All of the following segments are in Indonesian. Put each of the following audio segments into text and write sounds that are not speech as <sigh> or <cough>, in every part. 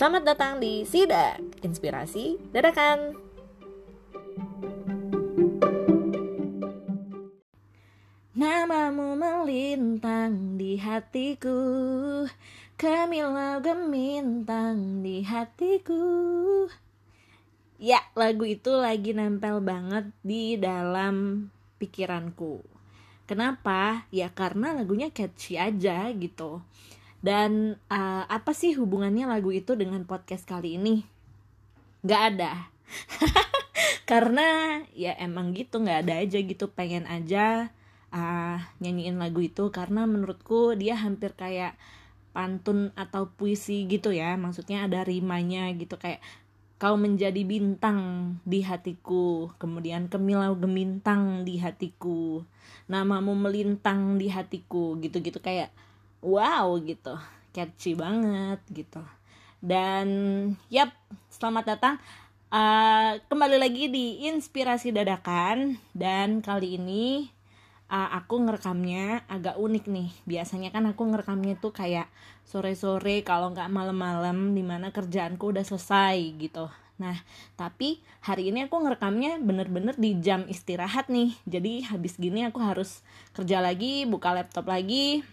Selamat datang di Sidak, inspirasi dadakan. Namamu melintang di hatiku Kemilau gemintang di hatiku Ya, lagu itu lagi nempel banget di dalam pikiranku Kenapa? Ya karena lagunya catchy aja gitu dan uh, apa sih hubungannya lagu itu dengan podcast kali ini? Gak ada. <laughs> karena ya emang gitu gak ada aja gitu. Pengen aja uh, nyanyiin lagu itu. Karena menurutku dia hampir kayak pantun atau puisi gitu ya. Maksudnya ada rimanya gitu. Kayak kau menjadi bintang di hatiku. Kemudian kemilau gemintang di hatiku. Namamu melintang di hatiku. Gitu-gitu. Kayak wow gitu. Catchy banget gitu. Dan yap selamat datang. Uh, kembali lagi di inspirasi dadakan. Dan kali ini uh, aku ngerekamnya agak unik nih. Biasanya kan aku ngerekamnya tuh kayak sore-sore kalau nggak malam-malam di mana kerjaanku udah selesai gitu. Nah, tapi hari ini aku ngerekamnya bener-bener di jam istirahat nih. Jadi habis gini aku harus kerja lagi, buka laptop lagi,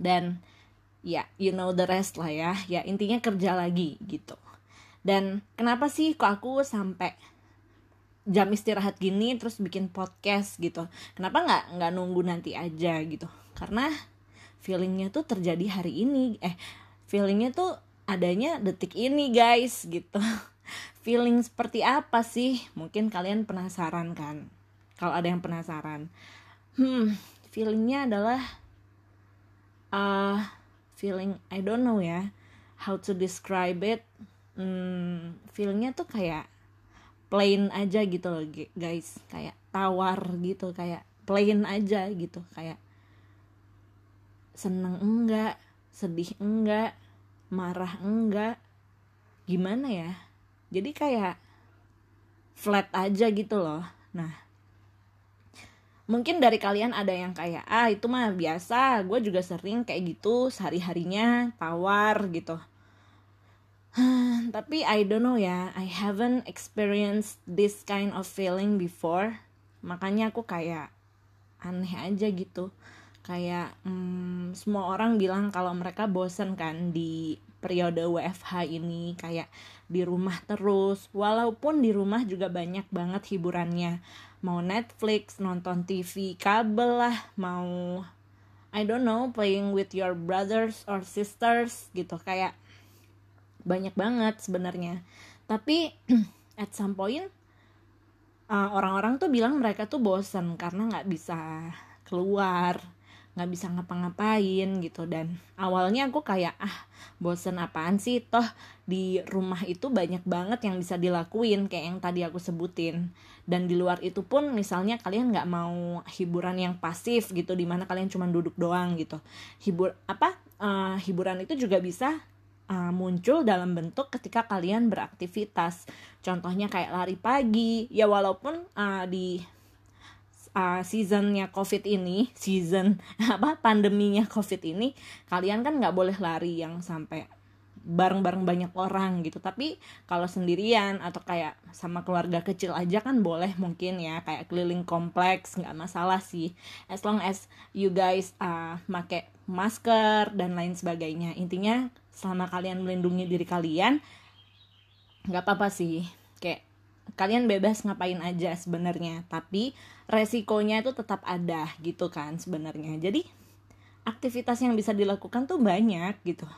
dan ya you know the rest lah ya. Ya intinya kerja lagi gitu. Dan kenapa sih kok aku sampai jam istirahat gini terus bikin podcast gitu? Kenapa nggak nggak nunggu nanti aja gitu? Karena feelingnya tuh terjadi hari ini. Eh feelingnya tuh adanya detik ini guys gitu. <laughs> Feeling seperti apa sih? Mungkin kalian penasaran kan? Kalau ada yang penasaran. Hmm feelingnya adalah uh, feeling I don't know ya how to describe it. Hmm, feelingnya tuh kayak plain aja gitu loh guys. Kayak tawar gitu kayak plain aja gitu. Kayak seneng enggak sedih enggak marah enggak gimana ya? Jadi kayak flat aja gitu loh. Nah mungkin dari kalian ada yang kayak ah itu mah biasa gue juga sering kayak gitu sehari harinya tawar gitu. <sighs> Tapi I don't know ya I haven't experienced this kind of feeling before. Makanya aku kayak aneh aja gitu. Kayak hmm, semua orang bilang kalau mereka bosen kan di periode WFH ini kayak di rumah terus. Walaupun di rumah juga banyak banget hiburannya mau Netflix nonton TV kabel lah mau I don't know playing with your brothers or sisters gitu. Kayak banyak banget sebenarnya. Tapi <clears throat> at some point uh, orang-orang uh, tuh bilang mereka tuh bosen karena nggak bisa keluar nggak bisa ngapa-ngapain gitu. Dan awalnya aku kayak ah bosen apaan sih? Toh di rumah itu banyak banget yang bisa dilakuin kayak yang tadi aku sebutin. Dan di luar itu pun misalnya kalian nggak mau hiburan yang pasif gitu di mana kalian cuma duduk doang gitu. Hibur apa uh, hiburan itu juga bisa uh, muncul dalam bentuk ketika kalian beraktivitas. Contohnya kayak lari pagi. Ya walaupun uh, di uh, seasonnya covid ini season <laughs> apa pandeminya covid ini kalian kan nggak boleh lari yang sampai bareng-bareng banyak orang gitu. Tapi kalau sendirian atau kayak sama keluarga kecil aja kan boleh mungkin ya kayak keliling kompleks nggak masalah sih. As long as you guys uh, make masker dan lain sebagainya. Intinya selama kalian melindungi diri kalian nggak apa-apa sih kalian bebas ngapain aja sebenarnya tapi resikonya itu tetap ada gitu kan sebenarnya. Jadi aktivitas yang bisa dilakukan tuh banyak gitu.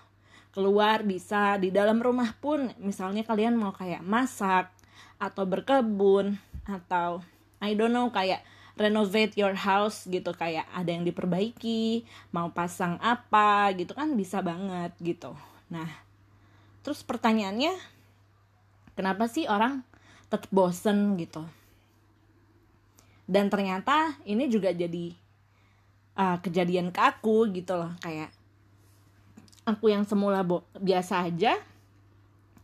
Keluar bisa di dalam rumah pun misalnya kalian mau kayak masak atau berkebun atau I don't know kayak renovate your house gitu kayak ada yang diperbaiki mau pasang apa gitu kan bisa banget gitu. Nah terus pertanyaannya kenapa sih orang tetap bosen gitu. Dan ternyata ini juga jadi uh, kejadian ke aku gitu loh kayak aku yang semula bo biasa aja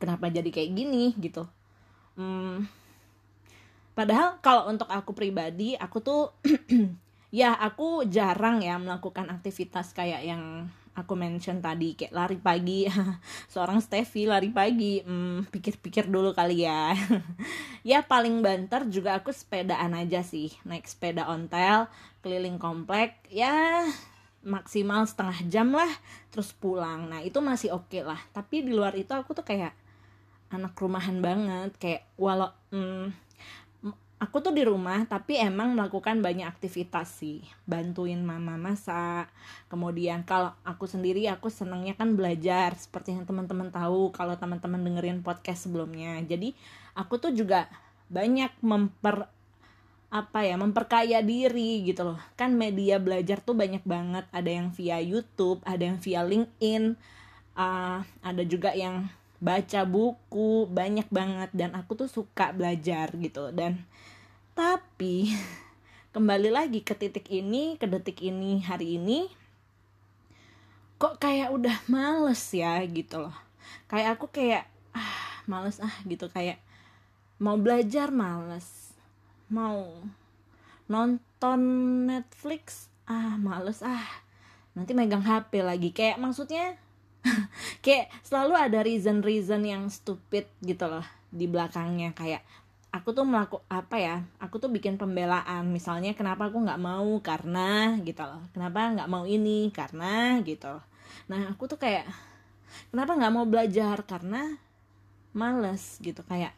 kenapa jadi kayak gini gitu. Hmm, padahal kalau untuk aku pribadi aku tuh <clears throat> ya aku jarang ya melakukan aktivitas kayak yang aku mention tadi kayak lari pagi. <laughs> Seorang Steffi lari pagi. Hmm, pikir-pikir dulu kali ya. <laughs> Ya paling banter juga aku sepedaan aja sih. Naik sepeda ontel keliling komplek. Ya maksimal setengah jam lah terus pulang. Nah itu masih oke okay lah. Tapi di luar itu aku tuh kayak anak rumahan banget. Kayak walau hmm, aku tuh di rumah tapi emang melakukan banyak aktivitas sih. Bantuin mama masak. Kemudian kalau aku sendiri aku senangnya kan belajar. Seperti yang teman-teman tahu kalau teman-teman dengerin podcast sebelumnya. Jadi aku tuh juga banyak memper apa ya memperkaya diri gitu loh. Kan media belajar tuh banyak banget. Ada yang via YouTube ada yang via LinkedIn. Uh, ada juga yang baca buku banyak banget dan aku tuh suka belajar gitu. Dan tapi <laughs> kembali lagi ke titik ini ke detik ini hari ini kok kayak udah males ya gitu loh. Kayak aku kayak ah males ah gitu. Kayak mau belajar males mau nonton Netflix ah males ah. Nanti megang HP lagi. Kayak maksudnya <laughs> kayak selalu ada reason-reason yang stupid gitu loh di belakangnya. Kayak aku tuh melakukan apa ya aku tuh bikin pembelaan. Misalnya kenapa aku nggak mau? Karena gitu loh. Kenapa nggak mau ini? Karena gitu loh. nah aku tuh kayak kenapa nggak mau belajar? Karena males gitu. Kayak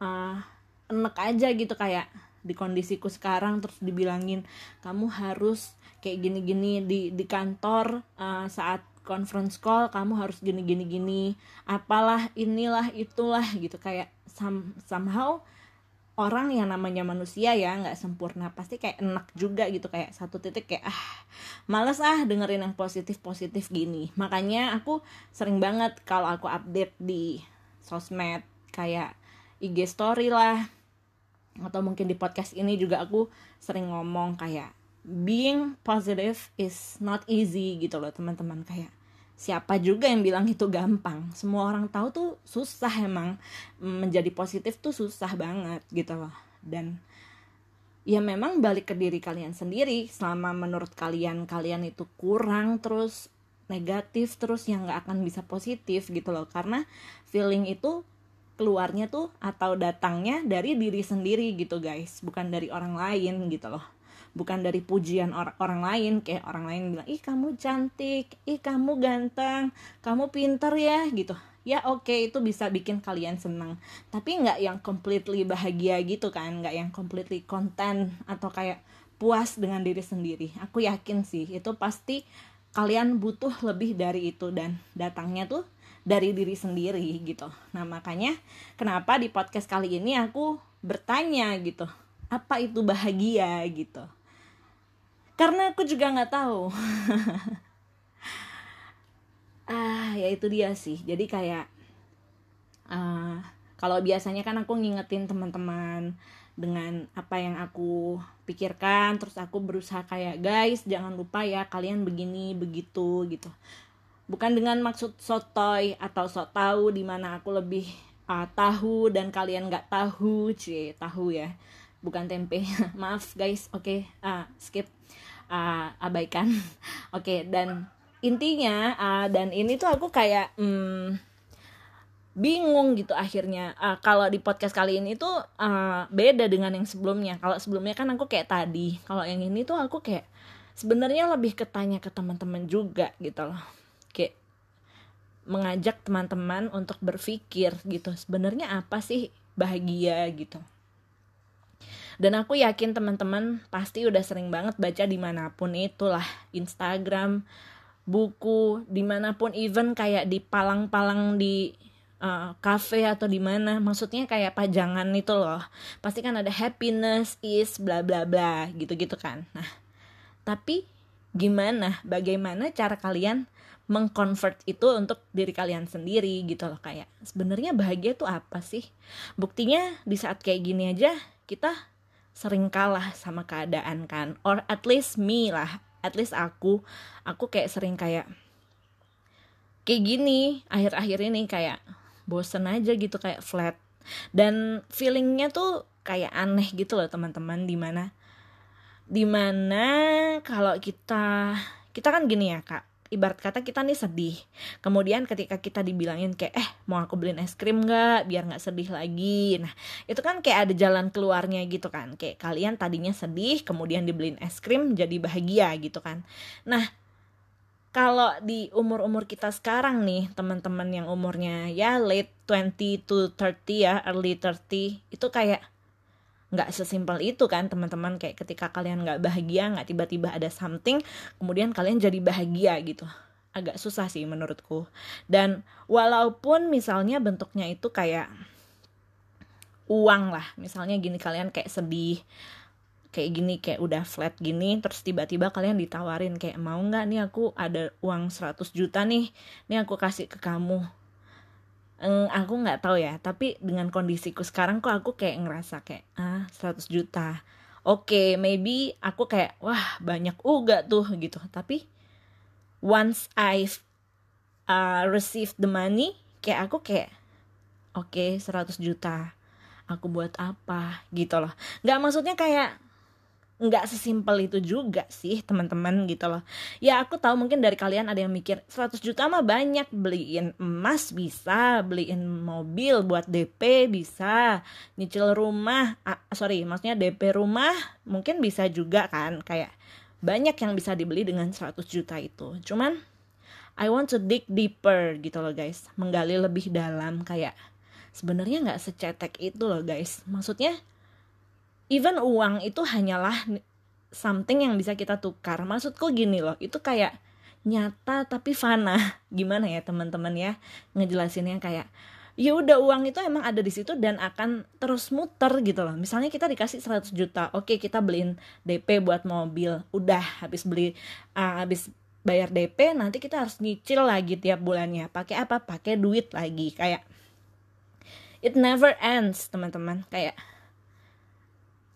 uh, enek aja gitu. Kayak di kondisiku sekarang terus dibilangin kamu harus kayak gini-gini di di kantor uh, saat conference call kamu harus gini gini gini. Apalah inilah itulah gitu. Kayak some, somehow orang yang namanya manusia ya nggak sempurna. Pasti kayak enak juga gitu. Kayak satu titik kayak ah males ah dengerin yang positif positif gini. Makanya aku sering banget kalau aku update di sosmed kayak IG story lah atau mungkin di podcast ini juga aku sering ngomong kayak being positive is not easy gitu loh teman-teman. Kayak siapa juga yang bilang itu gampang. Semua orang tahu tuh susah emang. Menjadi positif tuh susah banget gitu loh. Dan ya memang balik ke diri kalian sendiri. Selama menurut kalian kalian itu kurang terus negatif terus yang nggak akan bisa positif gitu loh. Karena feeling itu keluarnya tuh atau datangnya dari diri sendiri gitu guys. Bukan dari orang lain gitu loh bukan dari pujian or orang lain. Kayak orang lain bilang ih kamu cantik. Ih kamu ganteng. Kamu pinter ya gitu. Ya oke okay, itu bisa bikin kalian senang tapi nggak yang completely bahagia gitu kan. Nggak yang completely content atau kayak puas dengan diri sendiri. Aku yakin sih itu pasti kalian butuh lebih dari itu. Dan datangnya tuh dari diri sendiri gitu. Nah makanya kenapa di podcast kali ini aku bertanya gitu. Apa itu bahagia gitu karena aku juga nggak tahu. <laughs> Ah ya itu dia sih. Jadi kayak uh, kalau biasanya kan aku ngingetin teman-teman dengan apa yang aku pikirkan terus aku berusaha kayak guys jangan lupa ya kalian begini begitu gitu. Bukan dengan maksud sotoy atau sok tahu di mana aku lebih uh, tahu dan kalian nggak tahu cie tahu ya bukan tempe. <laughs> Maaf guys. Oke okay, uh, skip. Uh, abaikan. <laughs> Oke okay, dan intinya uh, dan ini tuh aku kayak hmm, bingung gitu akhirnya. Uh, kalau di podcast kali ini tuh uh, beda dengan yang sebelumnya. Kalau sebelumnya kan aku kayak tadi. Kalau yang ini tuh aku kayak sebenarnya lebih ketanya ke teman-teman juga gitu loh. Kayak mengajak teman-teman untuk berpikir gitu. Sebenarnya apa sih bahagia gitu dan aku yakin teman-teman pasti udah sering banget baca di mana pun itulah. Instagram buku di mana pun even kayak di palang-palang di uh, cafe atau di mana. Maksudnya kayak pajangan itu loh. Pasti kan ada happiness is bla bla bla gitu gitu kan. Nah tapi gimana? Bagaimana cara kalian mengconvert itu untuk diri kalian sendiri gitu loh kayak sebenarnya bahagia tuh apa sih? Buktinya di saat kayak gini aja kita sering kalah sama keadaan kan. Or at least me lah. At least aku. Aku kayak sering kayak kayak gini akhir-akhir ini kayak bosen aja gitu kayak flat. Dan feelingnya tuh kayak aneh gitu loh teman-teman. Di mana di mana kalau kita kita kan gini ya kak ibarat kata kita nih sedih. Kemudian ketika kita dibilangin kayak eh mau aku beliin es krim nggak? Biar nggak sedih lagi. Nah itu kan kayak ada jalan keluarnya gitu kan. Kayak kalian tadinya sedih kemudian dibeliin es krim jadi bahagia gitu kan. Nah kalau di umur-umur kita sekarang nih teman-teman yang umurnya ya late 20 to 30 ya early 30 itu kayak nggak sesimpel itu kan teman-teman. Kayak ketika kalian nggak bahagia nggak tiba-tiba ada something kemudian kalian jadi bahagia gitu. Agak susah sih menurutku. Dan walaupun misalnya bentuknya itu kayak uang lah misalnya gini kalian kayak sedih kayak gini kayak udah flat gini terus tiba-tiba kalian ditawarin kayak mau nggak nih aku ada uang 100 juta nih? Nih aku kasih ke kamu eh, aku nggak tahu ya tapi dengan kondisiku sekarang kok aku kayak ngerasa kayak ah 100 juta. Oke okay, maybe aku kayak wah banyak uga tuh gitu. Tapi once I uh, receive the money kayak aku kayak oke okay, 100 juta. Aku buat apa? Gitu loh. Nggak maksudnya kayak nggak sesimpel itu juga sih teman-teman gitu loh. Ya aku tahu mungkin dari kalian ada yang mikir 100 juta mah banyak beliin emas bisa beliin mobil buat DP bisa nyicil rumah ah, sorry maksudnya DP rumah mungkin bisa juga kan kayak banyak yang bisa dibeli dengan 100 juta itu. Cuman I want to dig deeper gitu loh guys. Menggali lebih dalam kayak sebenarnya nggak secetek itu loh guys. Maksudnya even uang itu hanyalah something yang bisa kita tukar. Maksudku gini loh itu kayak nyata tapi fana. <laughs> Gimana ya teman-teman ya ngejelasinnya kayak ya udah uang itu emang ada di situ dan akan terus muter gitu loh. Misalnya kita dikasih 100 juta oke kita beliin DP buat mobil udah habis beli uh, habis bayar DP nanti kita harus nyicil lagi tiap bulannya. Pakai apa? Pakai duit lagi. Kayak it never ends teman-teman. Kayak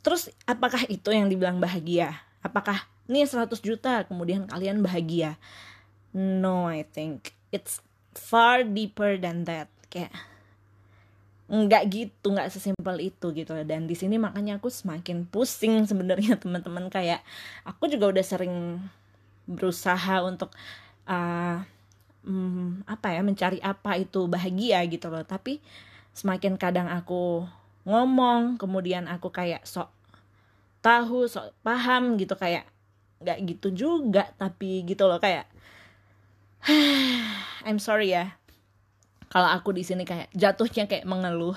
Terus apakah itu yang dibilang bahagia? Apakah ini 100 juta kemudian kalian bahagia? No, I think it's far deeper than that. Kayak nggak gitu nggak sesimpel itu gitu dan di sini makanya aku semakin pusing sebenarnya <laughs> teman-teman kayak aku juga udah sering berusaha untuk uh, hmm, apa ya mencari apa itu bahagia gitu loh tapi semakin kadang aku ngomong kemudian aku kayak sok tahu sok paham gitu kayak nggak gitu juga tapi gitu loh kayak <sighs> I'm sorry ya. Kalau aku di sini kayak jatuhnya kayak mengeluh.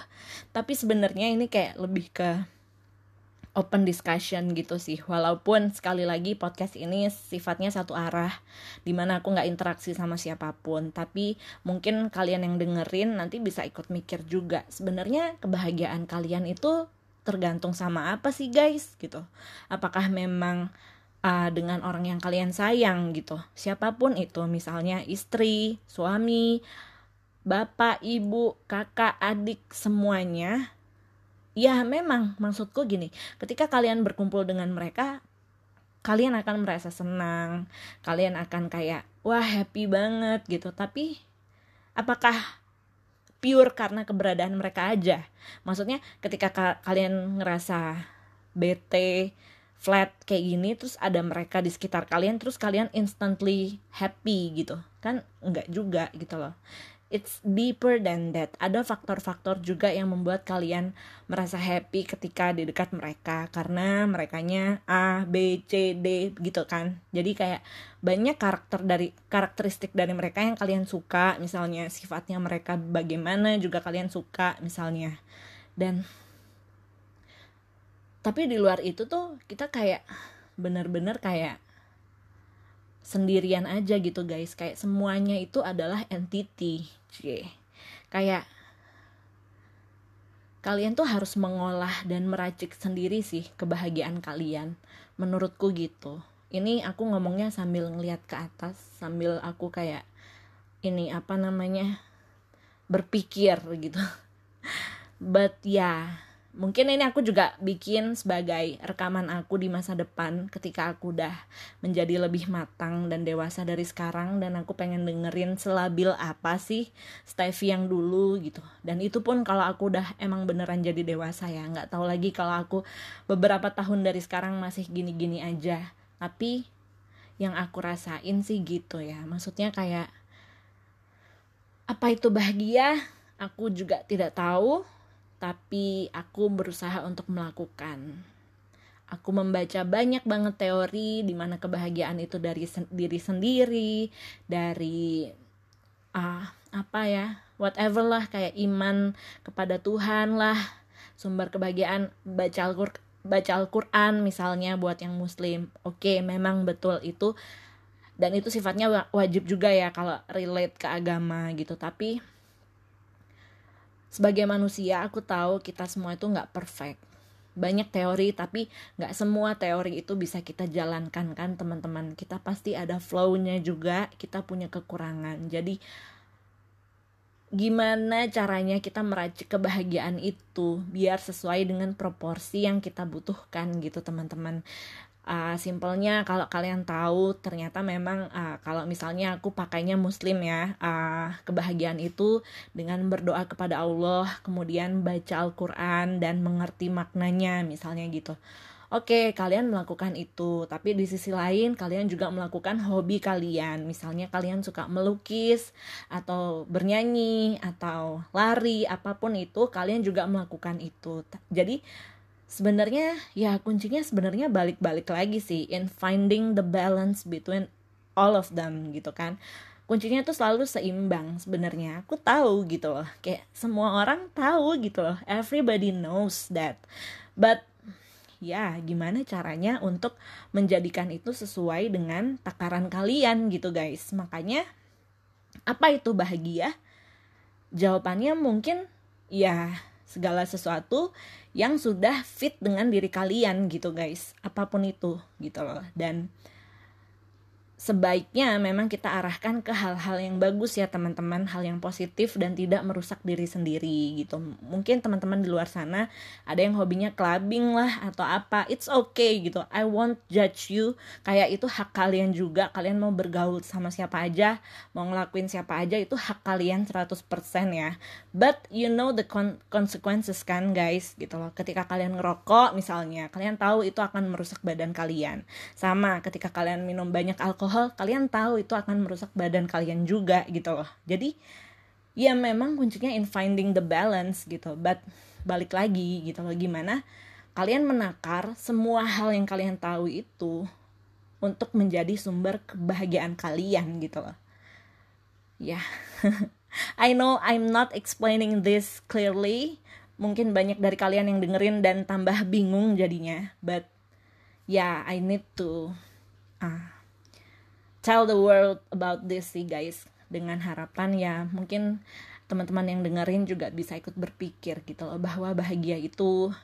Tapi sebenarnya ini kayak lebih ke open discussion gitu sih. Walaupun sekali lagi podcast ini sifatnya satu arah di mana aku nggak interaksi sama siapa pun. Tapi mungkin kalian yang dengerin nanti bisa ikut mikir juga sebenarnya kebahagiaan kalian itu tergantung sama apa sih guys gitu. Apakah memang uh, dengan orang yang kalian sayang gitu. Siapa pun itu misalnya istri suami bapak ibu kakak adik semuanya ya memang. Maksudku gini ketika kalian berkumpul dengan mereka kalian akan merasa senang kalian akan kayak wah happy banget gitu. Tapi apakah pure karena keberadaan mereka aja? Maksudnya ketika ka kalian ngerasa bete flat kayak gini terus ada mereka di sekitar kalian terus kalian instantly happy gitu. Kan enggak juga gitu loh it's deeper than that. Ada faktor-faktor juga yang membuat kalian merasa happy ketika di dekat mereka karena merekanya A, B, C, D gitu kan. Jadi kayak banyak karakter dari karakteristik dari mereka yang kalian suka, misalnya sifatnya mereka bagaimana juga kalian suka misalnya. Dan tapi di luar itu tuh kita kayak bener-bener kayak sendirian aja gitu guys kayak semuanya itu adalah entity Cie. kayak kalian tuh harus mengolah dan meracik sendiri sih kebahagiaan kalian menurutku gitu ini aku ngomongnya sambil ngeliat ke atas sambil aku kayak ini apa namanya berpikir gitu <laughs> but ya yeah, mungkin ini aku juga bikin sebagai rekaman aku di masa depan ketika aku udah menjadi lebih matang dan dewasa dari sekarang dan aku pengen dengerin selabil apa sih Stevie yang dulu gitu. Dan itu pun kalau aku udah emang beneran jadi dewasa ya nggak tahu lagi kalau aku beberapa tahun dari sekarang masih gini-gini aja. Tapi yang aku rasain sih gitu ya maksudnya kayak apa itu bahagia aku juga tidak tahu tapi aku berusaha untuk melakukan. Aku membaca banyak banget teori di mana kebahagiaan itu dari sen diri sendiri dari ah apa ya whatever lah kayak iman kepada Tuhan lah. Sumber kebahagiaan baca Al-Qur'an baca Al-Quran misalnya buat yang muslim. Oke memang betul itu. Dan itu sifatnya wajib juga ya kalau relate ke agama gitu. Tapi sebagai manusia aku tahu kita semua itu nggak perfect. Banyak teori tapi nggak semua teori itu bisa kita jalankan kan? Teman-teman kita pasti ada flow-nya juga kita punya kekurangan. Jadi gimana caranya kita meracik kebahagiaan itu biar sesuai dengan proporsi yang kita butuhkan gitu teman-teman uh, simpelnya kalau kalian tahu ternyata memang uh, kalau misalnya aku pakainya muslim ya uh, kebahagiaan itu dengan berdoa kepada Allah kemudian baca Al-Quran dan mengerti maknanya misalnya gitu Oke, kalian melakukan itu, tapi di sisi lain kalian juga melakukan hobi kalian. Misalnya kalian suka melukis atau bernyanyi atau lari, apa pun itu, kalian juga melakukan itu. Jadi sebenarnya ya kuncinya sebenarnya balik-balik lagi sih in finding the balance between all of them gitu kan. Kuncinya tuh selalu seimbang sebenarnya. Aku tahu gitu loh. Kayak semua orang tahu gitu loh. Everybody knows that. But ya gimana caranya untuk menjadikan itu sesuai dengan takaran kalian gitu guys. Makanya apa itu bahagia? Jawabannya mungkin ya segala sesuatu yang sudah fit dengan diri kalian gitu guys. Apa pun itu gitu loh. Dan sebaiknya memang kita arahkan ke hal-hal yang bagus ya teman-teman. Hal yang positif dan tidak merusak diri sendiri gitu. Mungkin teman-teman di luar sana ada yang hobinya clubbing lah atau apa. It's okay gitu. I won't judge you. Kayak itu hak kalian juga. Kalian mau bergaul sama siapa aja mau ngelakuin siapa aja itu hak kalian 100% ya. But you know the con consequences kan guys gitu loh. Ketika kalian ngerokok misalnya kalian tahu itu akan merusak badan kalian. Sama ketika kalian minum banyak alkohol alkohol kalian tahu itu akan merusak badan kalian juga gitu loh. Jadi ya memang kuncinya in finding the balance gitu. But balik lagi gitu loh gimana kalian menakar semua hal yang kalian tahu itu untuk menjadi sumber kebahagiaan kalian gitu loh. Ya yeah. <laughs> I know I'm not explaining this clearly. Mungkin banyak dari kalian yang dengerin dan tambah bingung jadinya. But yeah I need to uh, tell the world about this sih guys. Dengan harapan ya mungkin teman-teman yang dengerin juga bisa ikut berpikir gitu loh bahwa bahagia itu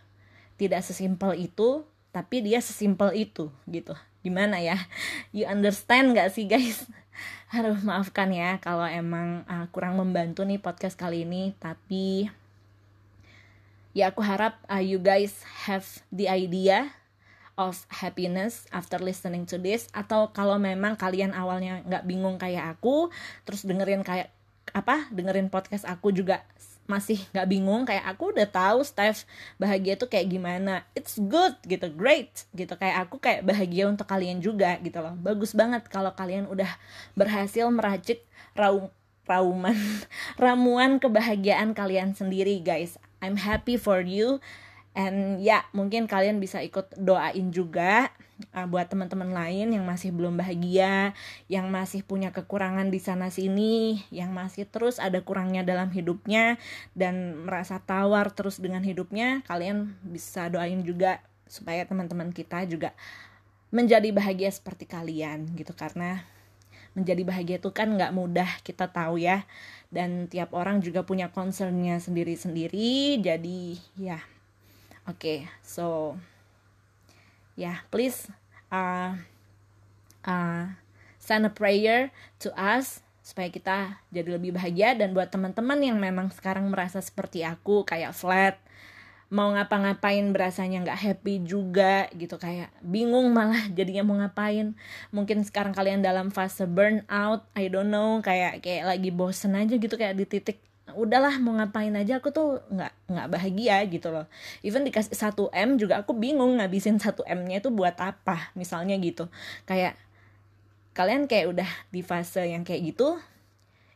tidak sesimpel itu tapi dia sesimpel itu gitu. Gimana ya? You understand gak sih guys? <laughs> Aduh maafkan ya kalau emang uh, kurang membantu nih podcast kali ini tapi ya aku harap uh, you guys have the idea of happiness after listening to this? Atau kalau memang kalian awalnya nggak bingung kayak aku terus dengerin kayak apa dengerin podcast aku juga masih nggak bingung kayak aku udah tahu Steph bahagia tuh kayak gimana. It's good gitu great gitu. Kayak aku kayak bahagia untuk kalian juga gitu loh. Bagus banget kalau kalian udah berhasil meracik raum rauman <laughs> ramuan kebahagiaan kalian sendiri guys. I'm happy for you and ya mungkin kalian bisa ikut doain juga uh, buat teman-teman lain yang masih belum bahagia yang masih punya kekurangan di sana sini yang masih terus ada kurangnya dalam hidupnya dan merasa tawar terus dengan hidupnya kalian bisa doain juga supaya teman-teman kita juga menjadi bahagia seperti kalian gitu. Karena menjadi bahagia itu kan nggak mudah kita tahu ya. Dan tiap orang juga punya concernnya sendiri-sendiri jadi ya okay so yeah please uh, uh, send a prayer to us supaya kita jadi lebih bahagia. Dan buat teman-teman yang memang sekarang merasa seperti aku kayak flat mau ngapa-ngapain berasanya nggak happy juga gitu kayak bingung malah <laughs> jadinya mau ngapain. Mungkin sekarang kalian dalam fase burnout I don't know kayak kayak lagi bosen aja gitu kayak di titik udahlah mau ngapain aja aku tuh nggak nggak bahagia gitu loh. Even dikasih 1 m juga aku bingung ngabisin 1 m nya itu buat apa misalnya gitu. Kayak kalian kayak udah di fase yang kayak gitu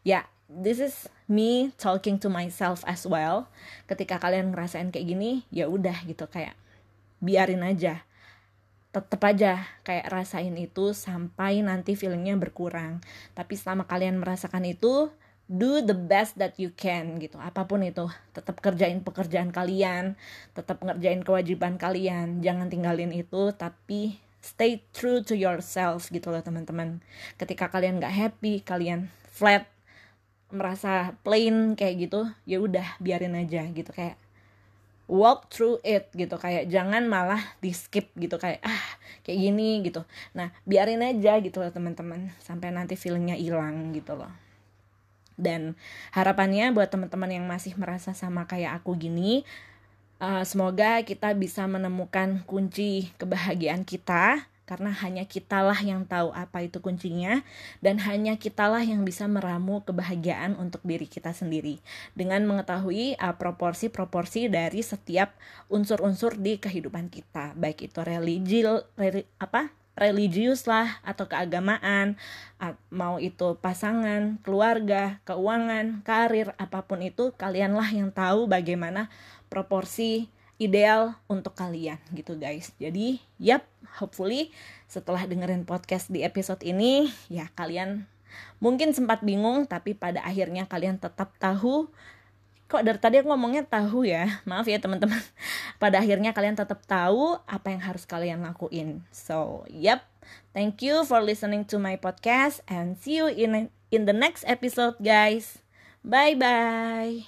ya this is me talking to myself as well. Ketika kalian ngerasain kayak gini ya udah gitu kayak biarin aja. Tetep aja kayak rasain itu sampai nanti feelingnya berkurang. Tapi selama kalian merasakan itu do the best that you can gitu. Apa pun itu. Tetap kerjain pekerjaan kalian. Tetap ngerjain kewajiban kalian. Jangan tinggalin itu tapi stay true to yourself gitu loh teman-teman. Ketika kalian nggak happy kalian flat merasa plain kayak gitu ya udah biarin aja gitu. Kayak walk through it gitu. Kayak jangan malah di skip gitu. Kayak ah kayak gini gitu. Nah biarin aja gitu loh teman-teman. Sampai nanti feelingnya hilang gitu loh dan harapannya buat teman-teman yang masih merasa sama kayak aku gini Uh, semoga kita bisa menemukan kunci kebahagiaan kita karena hanya kitalah yang tahu apa itu kuncinya dan hanya kitalah yang bisa meramu kebahagiaan untuk diri kita sendiri. Dengan mengetahui uh, proporsi-proporsi dari setiap unsur-unsur di kehidupan kita baik itu religi re, apa religius lah atau keagamaan mau itu pasangan keluarga keuangan karir apa pun itu kalianlah yang tahu bagaimana proporsi ideal untuk kalian gitu guys. Jadi, yap, hopefully setelah dengerin podcast di episode ini ya kalian mungkin sempat bingung tapi pada akhirnya kalian tetap tahu kok dari tadi aku ngomongnya tahu ya maaf ya teman-teman <laughs> pada akhirnya kalian tetap tahu apa yang harus kalian lakuin so yep thank you for listening to my podcast and see you in in the next episode guys bye bye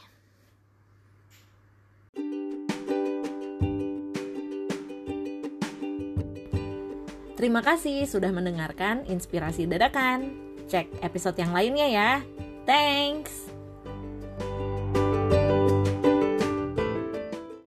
Terima kasih sudah mendengarkan inspirasi dadakan. Cek episode yang lainnya ya. Thanks.